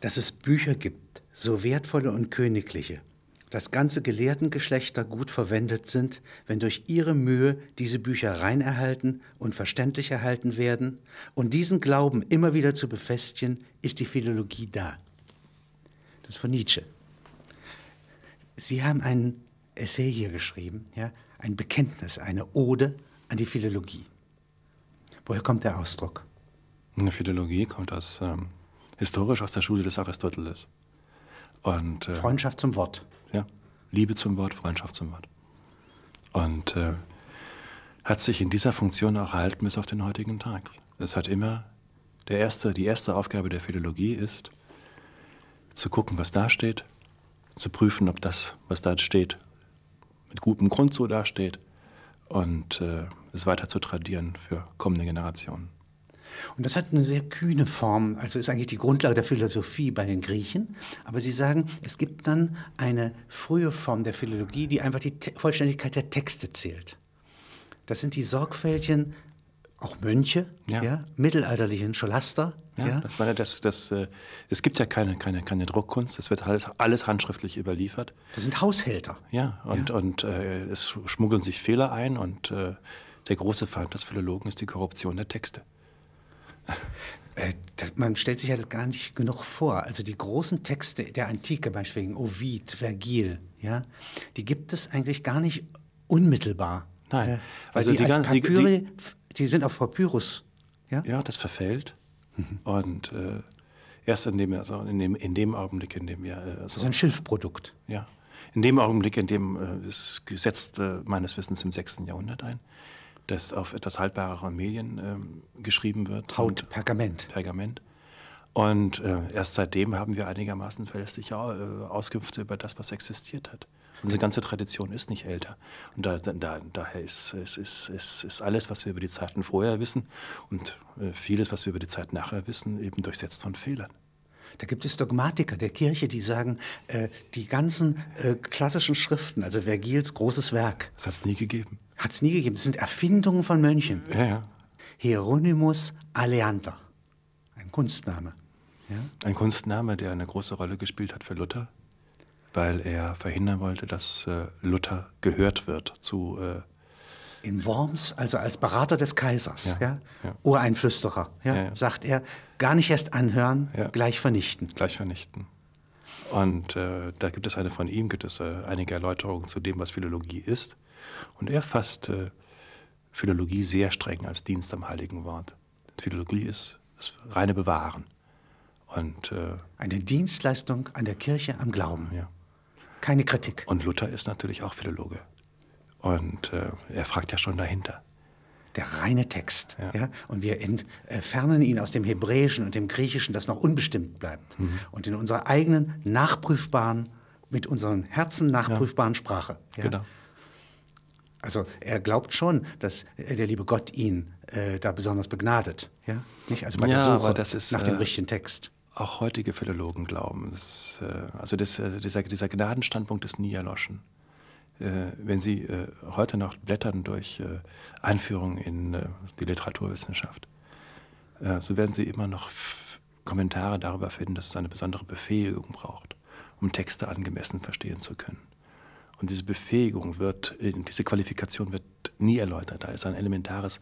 dass es Bücher gibt, so wertvolle und königliche, dass ganze Gelehrtengeschlechter gut verwendet sind, wenn durch ihre Mühe diese Bücher rein erhalten und verständlich erhalten werden, und diesen Glauben immer wieder zu befestigen, ist die Philologie da. Das ist von Nietzsche. Sie haben ein Essay hier geschrieben, ja, ein Bekenntnis, eine Ode an die Philologie. Woher kommt der Ausdruck? Eine Philologie kommt aus, ähm, historisch aus der Schule des Aristoteles. Und, äh, Freundschaft zum Wort. Ja, Liebe zum Wort, Freundschaft zum Wort. Und äh, hat sich in dieser Funktion auch erhalten bis auf den heutigen Tag. Es hat immer, der erste, die erste Aufgabe der Philologie ist, zu gucken, was da steht, zu prüfen, ob das, was da steht, mit gutem Grund so dasteht und äh, es weiter zu tradieren für kommende Generationen. Und das hat eine sehr kühne Form, also ist eigentlich die Grundlage der Philosophie bei den Griechen. Aber sie sagen, es gibt dann eine frühe Form der Philologie, die einfach die Te Vollständigkeit der Texte zählt. Das sind die sorgfältigen, auch Mönche, ja. ja mittelalterlichen Scholaster. Ja, ja. Das meine, das, das, äh, es gibt ja keine, keine, keine Druckkunst, es wird alles, alles handschriftlich überliefert. Das sind Haushälter. Ja, und, ja. und äh, es schmuggeln sich Fehler ein und äh, der große Feind des Philologen ist die Korruption der Texte. Äh, man stellt sich ja das gar nicht genug vor. Also die großen Texte der Antike, beispielsweise Ovid, Vergil, ja, die gibt es eigentlich gar nicht unmittelbar. Nein, äh, also die, die, als Papyri, die, die, sind auf Papyrus. Ja, ja das verfällt. Mhm. Und äh, erst in dem, also in, dem, in dem Augenblick, in dem wir. Äh, also, das ist ein Schilfprodukt. Ja. In dem Augenblick, in dem äh, es gesetzt meines Wissens im 6. Jahrhundert ein das auf etwas haltbareren Medien ähm, geschrieben wird. Haut, Pergament. Pergament. Und äh, erst seitdem haben wir einigermaßen verlässliche äh, Auskünfte über das, was existiert hat. Unsere ganze Tradition ist nicht älter. Und da, da, daher ist, ist, ist, ist, alles, was wir über die Zeiten vorher wissen und äh, vieles, was wir über die Zeit nachher wissen, eben durchsetzt von Fehlern. Da gibt es Dogmatiker der Kirche, die sagen, äh, die ganzen äh, klassischen Schriften, also Vergils großes Werk. Das hat es nie gegeben. Hat es nie gegeben. Das sind Erfindungen von Mönchen. Ja, ja. Hieronymus Aleander. Ein Kunstname. Ein Kunstname, der eine große Rolle gespielt hat für Luther, weil er verhindern wollte, dass äh, Luther gehört wird zu. Äh, in Worms, also als Berater des Kaisers, ja, ja. Ureinflüsterer, ja, ja, sagt er, gar nicht erst anhören, gleich vernichten. Gleich vernichten. Und äh, da gibt es eine von ihm, gibt es äh, einige Erläuterungen zu dem, was Philologie ist. Und er fasst äh, Philologie sehr streng als Dienst am heiligen Wort. Philologie ist das reine Bewahren. Und, äh, Eine Dienstleistung an der Kirche am Glauben. Ja. Keine Kritik. Und Luther ist natürlich auch Philologe. Und äh, er fragt ja schon dahinter. Der reine Text. Ja. ja? Und wir entfernen ihn aus dem Hebräischen und dem Griechischen, das noch unbestimmt bleibt. Mhm. Und in unserer eigenen nachprüfbaren, mit unseren Herzen nachprüfbaren ja. Sprache. Genau. Also er glaubt schon, dass der liebe Gott ihn äh, da besonders begnadet. Ja? Nicht? Also bei ja, der Suche ist, nach dem äh, richtigen Text. Auch heutige Philologen glauben. Das, äh, also das, äh, dieser, dieser Gnadenstandpunkt ist nie erloschen. Äh, wenn Sie äh, heute noch blättern durch Einführung in die Literaturwissenschaft, so werden Sie immer noch Kommentare darüber finden, dass es eine besondere Befähigung braucht, um Texte angemessen verstehen zu können. Und diese Befähigung wird, diese Qualifikation wird nie erläutert. Da ist ein elementares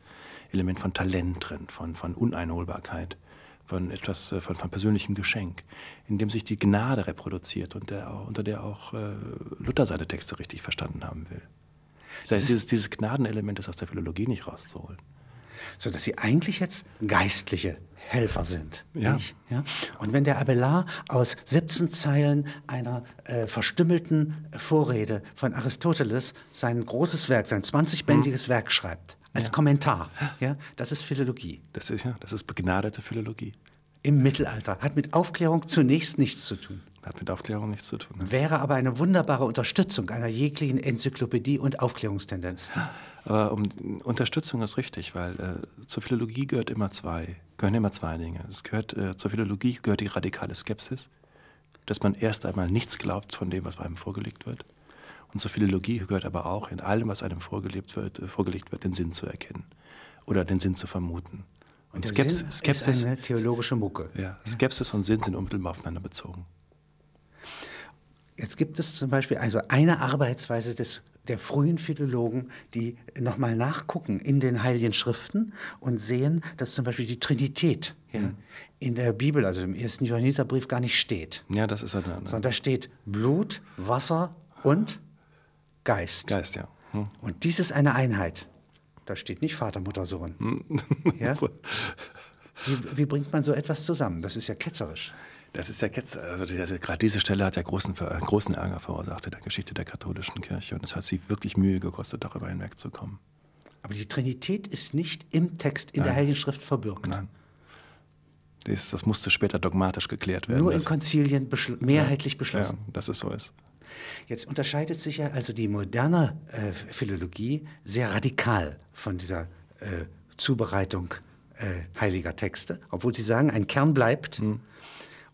Element von Talent drin, von, von Uneinholbarkeit, von etwas, äh, von, von persönlichem Geschenk, in dem sich die Gnade reproduziert und der, unter der auch äh, Luther seine Texte richtig verstanden haben will. Das heißt, dieses, dieses Gnadenelement ist aus der Philologie nicht rauszuholen so dass sie eigentlich jetzt geistliche Helfer sind. Ja. ja. Und wenn der Abelard aus 17 Zeilen einer äh, verstümmelten Vorrede von Aristoteles sein großes Werk, sein 20-bändiges hm. Werk schreibt, als ja. Kommentar, ja, das ist Philologie. Das ist ja, das ist begnadete Philologie. Im Mittelalter. Hat mit Aufklärung zunächst nichts zu tun. Hat mit Aufklärung nichts zu tun. Ne? Wäre aber eine wunderbare Unterstützung einer jeglichen Enzyklopädie und Aufklärungstendenz. Aber um, Unterstützung ist richtig, weil äh, zur Philologie gehört immer zwei, gehören immer zwei Dinge. Es gehört, äh, zur Philologie gehört die radikale Skepsis, dass man erst einmal nichts glaubt von dem, was einem vorgelegt wird. Und zur Philologie gehört aber auch, in allem, was einem vorgelegt wird, äh, vorgelegt wird, den Sinn zu erkennen oder den Sinn zu vermuten. Und Und der Skeps Sinn Skepsis, ist eine theologische Mucke. ja, Skepsis und Sinn sind unmittelbar aufeinander bezogen. Jetzt gibt es zum Beispiel also eine Arbeitsweise des, der frühen Philologen, die nochmal nachgucken in den Heiligen Schriften und sehen, dass zum Beispiel die Trinität ja, Mhm. in der Bibel, also im ersten Johanniterbrief, gar nicht steht. Ja, das ist eine, eine Sondern da steht Blut, Wasser und Geist. Geist, ja. Hm. Und dies ist eine Einheit. Da steht nicht Vater, Mutter, Sohn. Ja? So. Wie, wie bringt man so etwas zusammen? Das ist ja ketzerisch. Das ist ja jetzt, also also gerade diese Stelle hat ja großen, Ver- großen Ärger verursacht in der Geschichte der katholischen Kirche und es hat sie wirklich Mühe gekostet, darüber hinwegzukommen. Aber die Trinität ist nicht im Text in der Nein. Heiligen Schrift verbürgt. Nein. Das, das musste später dogmatisch geklärt werden. Nur in Konzilien beschl mehrheitlich ja, beschlossen. dass es so ist. Jetzt unterscheidet sich ja also die moderne äh, Philologie sehr radikal von dieser äh, Zubereitung äh, heiliger Texte, obwohl sie sagen, ein Kern bleibt. Hm.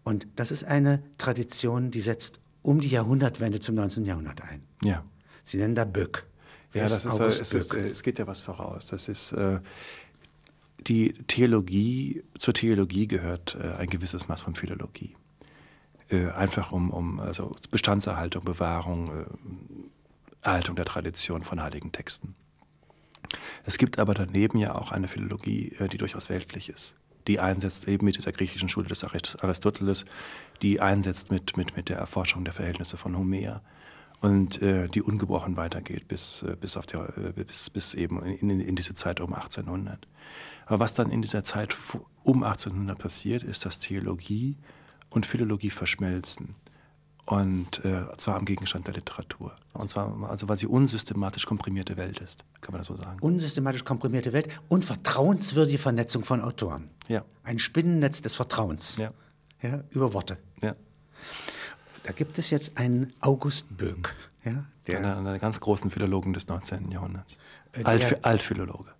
Und das ist eine Tradition, die setzt um die Jahrhundertwende zum 19. Jahrhundert ein. Ja. Sie nennen da Böck. Wer Ja, das ist, äh, August es, ist, äh, es geht ja was voraus. Das ist äh, die Theologie, zur Theologie gehört äh, ein gewisses Maß von Philologie. Äh, einfach um, um also Bestandserhaltung, Bewahrung, äh, Erhaltung der Tradition von heiligen Texten. Es gibt aber daneben ja auch eine Philologie, äh, die durchaus weltlich ist, die einsetzt eben mit dieser griechischen Schule des Arist- Aristoteles, die einsetzt mit, mit, mit der Erforschung der Verhältnisse von Homer und äh, die ungebrochen weitergeht bis, äh, bis, auf der, äh, bis, bis eben in, in, in diese Zeit um 1800. Aber was dann in dieser Zeit um 1800 passiert, ist, dass Theologie und Philologie verschmelzen. Und äh, zwar am Gegenstand der Literatur. Und zwar, also weil sie unsystematisch komprimierte Welt ist, kann man das so sagen. Unsystematisch komprimierte Welt und vertrauenswürdige Vernetzung von Autoren. Ja. Ein Spinnennetz des Vertrauens. Ja. Ja, über Worte. Ja. Da gibt es jetzt einen August Böck. Ja, der, Einer, einer der ganz großen Philologen des 19. Jahrhunderts. Äh, Alt, Altphilologe.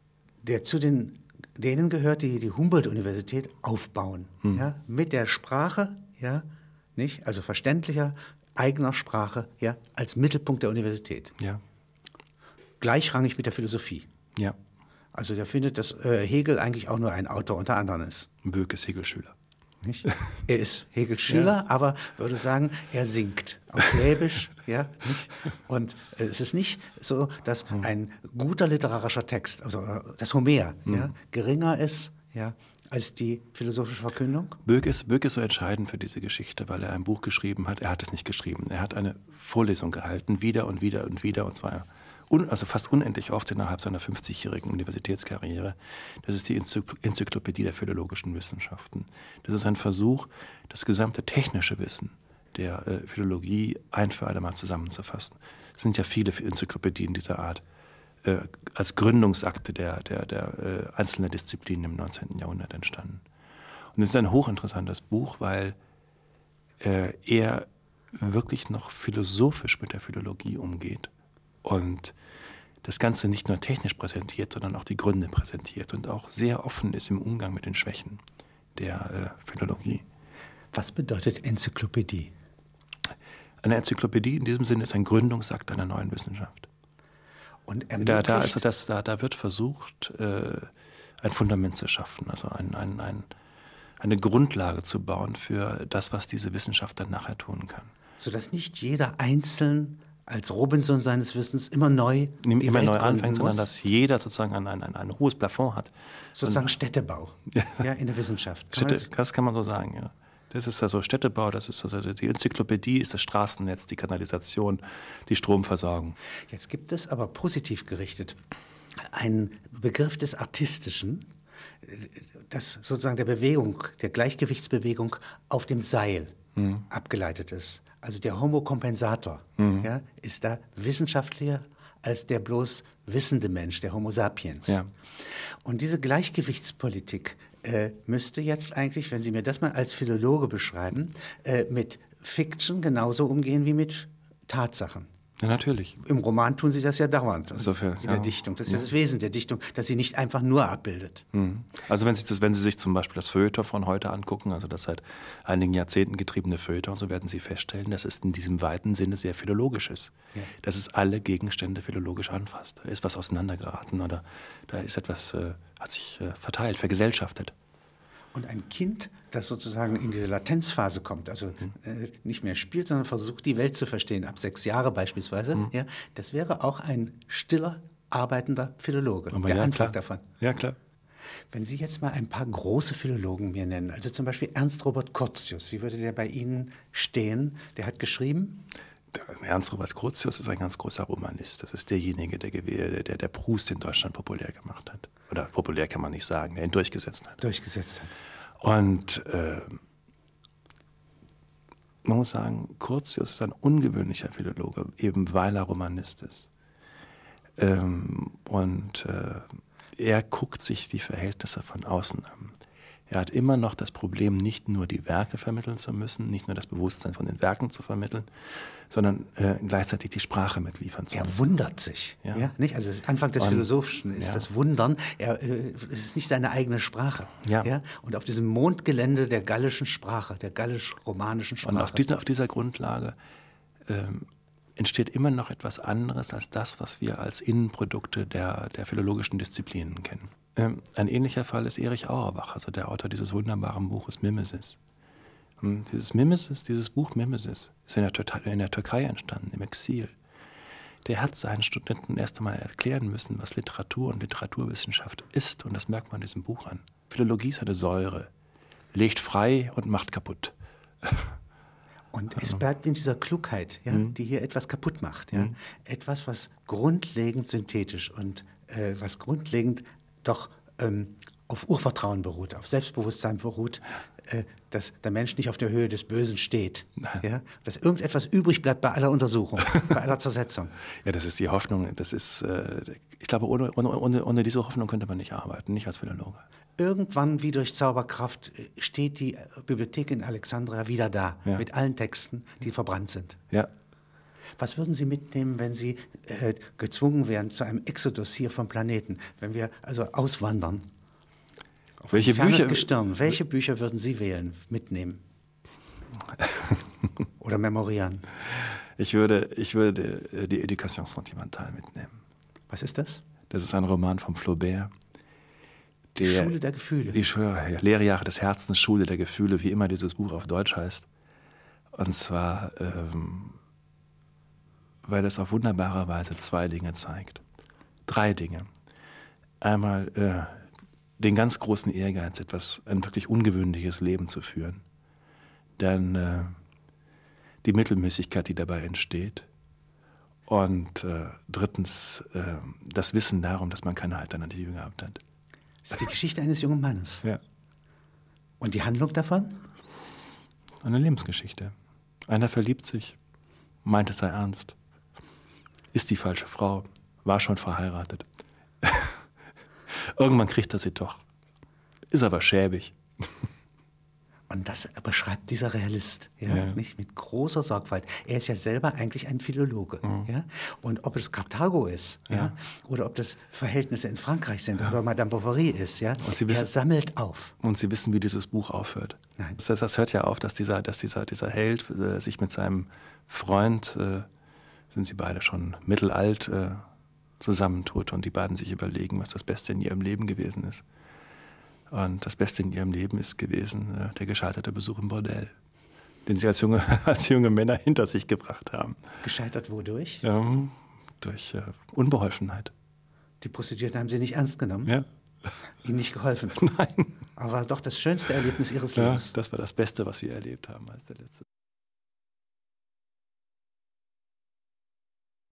der zu den, denen gehört, die die Humboldt-Universität aufbauen. Hm. Ja, mit der Sprache, ja, nicht? Also verständlicher, eigener Sprache, ja, als Mittelpunkt der Universität. Ja. Gleichrangig mit der Philosophie. Ja. Also der findet, dass äh, Hegel eigentlich auch nur ein Autor unter anderen ist. Böck ist Hegel-Schüler. Nicht? Er ist Hegels Schüler, aber würde sagen, er singt auf Schwäbisch, ja, nicht? Und äh, es ist nicht so, dass ein guter literarischer Text, also äh, das Homer, ja, geringer ist, ja, als die philosophische Verkündung. Böck ist, Böck ist so entscheidend für diese Geschichte, weil er ein Buch geschrieben hat. Er hat es nicht geschrieben. Er hat eine Vorlesung gehalten, wieder und wieder und wieder, und zwar un, also fast unendlich oft innerhalb seiner 50-jährigen Universitätskarriere. Das ist die Enzykl- Enzyklopädie der philologischen Wissenschaften. Das ist ein Versuch, das gesamte technische Wissen der äh, Philologie ein für alle Mal zusammenzufassen. Es sind ja viele Enzyklopädien dieser Art äh, als Gründungsakte der, der, der äh, einzelnen Disziplinen im 19. Jahrhundert entstanden. Und es ist ein hochinteressantes Buch, weil äh, er wirklich noch philosophisch mit der Philologie umgeht und das Ganze nicht nur technisch präsentiert, sondern auch die Gründe präsentiert und auch sehr offen ist im Umgang mit den Schwächen der äh, Philologie. Was bedeutet Enzyklopädie? Eine Enzyklopädie in diesem Sinne ist ein Gründungsakt einer neuen Wissenschaft. Und Da, da, ist das, da, da wird versucht, äh, ein Fundament zu schaffen, also ein, ein, ein, eine Grundlage zu bauen für das, was diese Wissenschaft dann nachher tun kann. sodass nicht jeder einzeln als Robinson seines Wissens immer neu immer Welt neu anfängt, sondern muss. dass jeder sozusagen ein, ein, ein, ein hohes Plafond hat. sozusagen Städtebau ja, in der Wissenschaft. Kann Städte, das kann man so sagen, ja. Das ist also Städtebau, das ist also die Enzyklopädie, ist das Straßennetz, die Kanalisation, die Stromversorgung. Jetzt gibt es aber positiv gerichtet einen Begriff des Artistischen, das sozusagen der Bewegung, der Gleichgewichtsbewegung auf dem Seil abgeleitet ist. Also der Homo Compensator ja, ist da wissenschaftlicher als der bloß wissende Mensch, der Homo sapiens. Ja. Und diese Gleichgewichtspolitik äh, müsste jetzt eigentlich, wenn Sie mir das mal als Philologe beschreiben, äh, mit Fiction genauso umgehen wie mit Tatsachen. Ja, natürlich. Im Roman tun Sie das ja dauernd. Insofern, in der ja. Dichtung. Das ist ja das Wesen der Dichtung, dass sie nicht einfach nur abbildet. Mhm. Also wenn Sie, das, wenn Sie sich zum Beispiel das Feuilleton von heute angucken, also das seit einigen Jahrzehnten getriebene Feuilleton, so werden Sie feststellen, dass es in diesem weiten Sinne sehr philologisch ist. Ja. Dass es alle Gegenstände philologisch anfasst. Da ist was auseinandergeraten oder da ist etwas, äh, hat sich äh, verteilt, vergesellschaftet. Und ein Kind, das sozusagen in diese Latenzphase kommt, also äh, nicht mehr spielt, sondern versucht, die Welt zu verstehen, ab sechs Jahre beispielsweise, ja, das wäre auch ein stiller, arbeitender Philologe, Aber der ja, Anfang klar. davon. Ja, klar. Wenn Sie jetzt mal ein paar große Philologen mir nennen, also zum Beispiel Ernst Robert Curtius, wie würde der bei Ihnen stehen? Der hat geschrieben, Ernst Robert Curtius ist ein ganz großer Romanist. Das ist derjenige, der, der, der Proust in Deutschland populär gemacht hat. Oder populär kann man nicht sagen, der ihn durchgesetzt hat. durchgesetzt hat. Und äh, man muss sagen, Curtius ist ein ungewöhnlicher Philologe, eben weil er Romanist ist. Ähm, und äh, er guckt sich die Verhältnisse von außen an. Er hat immer noch das Problem, nicht nur die Werke vermitteln zu müssen, nicht nur das Bewusstsein von den Werken zu vermitteln, sondern äh, gleichzeitig die Sprache mitliefern zu Er müssen. wundert sich. Ja. Ja. nicht? Also Anfang des Und- Philosophischen ist ja. das Wundern. Er, äh, es ist nicht seine eigene Sprache. Ja. Und auf diesem Mondgelände der gallischen Sprache, der gallisch-romanischen Sprache. Und auf dieser, auf dieser Grundlage ähm, entsteht immer noch etwas anderes als das, was wir als Innenprodukte der, der philologischen Disziplinen kennen. Ähm, ein ähnlicher Fall ist Erich Auerbach, also der Autor dieses wunderbaren Buches Mimesis. Hm, Dieses Mimesis, dieses Buch Mimesis ist in der, Türkei, in der Türkei entstanden, im Exil. Der hat seinen Studenten erst einmal erklären müssen, was Literatur und Literaturwissenschaft ist. Und das merkt man in diesem Buch an. Philologie ist eine Säure, legt frei und macht kaputt. Und es bleibt in dieser Klugheit, ja, Mhm. die hier etwas kaputt macht. Ja. Etwas, was grundlegend synthetisch und äh, was grundlegend doch ähm, auf Urvertrauen beruht, auf Selbstbewusstsein beruht, äh, dass der Mensch nicht auf der Höhe des Bösen steht. Ja. Dass irgendetwas übrig bleibt bei aller Untersuchung, bei aller Zersetzung. Ja, das ist die Hoffnung. Das ist, äh, ich glaube, ohne, ohne, ohne, diese Hoffnung könnte man nicht arbeiten, nicht als Philologe. Irgendwann, wie durch Zauberkraft, äh, steht die Bibliothek in Alexandria wieder da, Ja. mit allen Texten, die verbrannt sind. Ja, Was würden Sie mitnehmen, wenn Sie äh, gezwungen wären zu einem Exodus hier vom Planeten, wenn wir also auswandern? Auf Welche Bücher- Gestirn. Welche Bücher würden Sie wählen, mitnehmen? Oder memorieren? ich würde, ich würde äh, die Education Sentimentale mitnehmen. Was ist das? Das ist ein Roman von Flaubert. Der, Schule der Gefühle. Die Schule, Lehrjahre des Herzens, Schule der Gefühle, wie immer dieses Buch auf Deutsch heißt. Und zwar, ähm, weil es auf wunderbare Weise zwei Dinge zeigt. Drei Dinge. Einmal äh, den ganz großen Ehrgeiz, etwas, ein wirklich ungewöhnliches Leben zu führen. Dann äh, die Mittelmäßigkeit, die dabei entsteht. Und äh, drittens äh, das Wissen darum, dass man keine Alternative gehabt hat. Das ist die Geschichte eines jungen Mannes. Ja. Und die Handlung davon? Eine Lebensgeschichte. Einer verliebt sich, meint es sei ernst, ist die falsche Frau, war schon verheiratet. Irgendwann kriegt er sie doch. Ist aber schäbig. Und das beschreibt dieser Realist, ja, Ja. nicht mit großer Sorgfalt. Er ist ja selber eigentlich ein Philologe, ja. Und ob es Karthago ist, ja, oder ob das Verhältnisse in Frankreich sind oder Madame Bovary ist, ja, Und Sie er wissen- sammelt auf. Und Sie wissen, wie dieses Buch aufhört. Nein. Das, heißt, das hört ja auf, dass dieser, dass dieser, dieser Held äh, sich mit seinem Freund, äh, sind sie beide schon mittelalt, äh, zusammentut und die beiden sich überlegen, was das Beste in ihrem Leben gewesen ist. Und das Beste in ihrem Leben ist gewesen äh, der gescheiterte Besuch im Bordell, den sie als junge, als junge Männer hinter sich gebracht haben. Gescheitert wodurch? Ähm, durch äh, Unbeholfenheit. Die Prostituierten haben sie nicht ernst genommen, Ja. ihnen nicht geholfen. Nein. Aber doch das schönste Erlebnis ihres Ja, Lebens. das war das Beste, was wir erlebt haben als der letzte.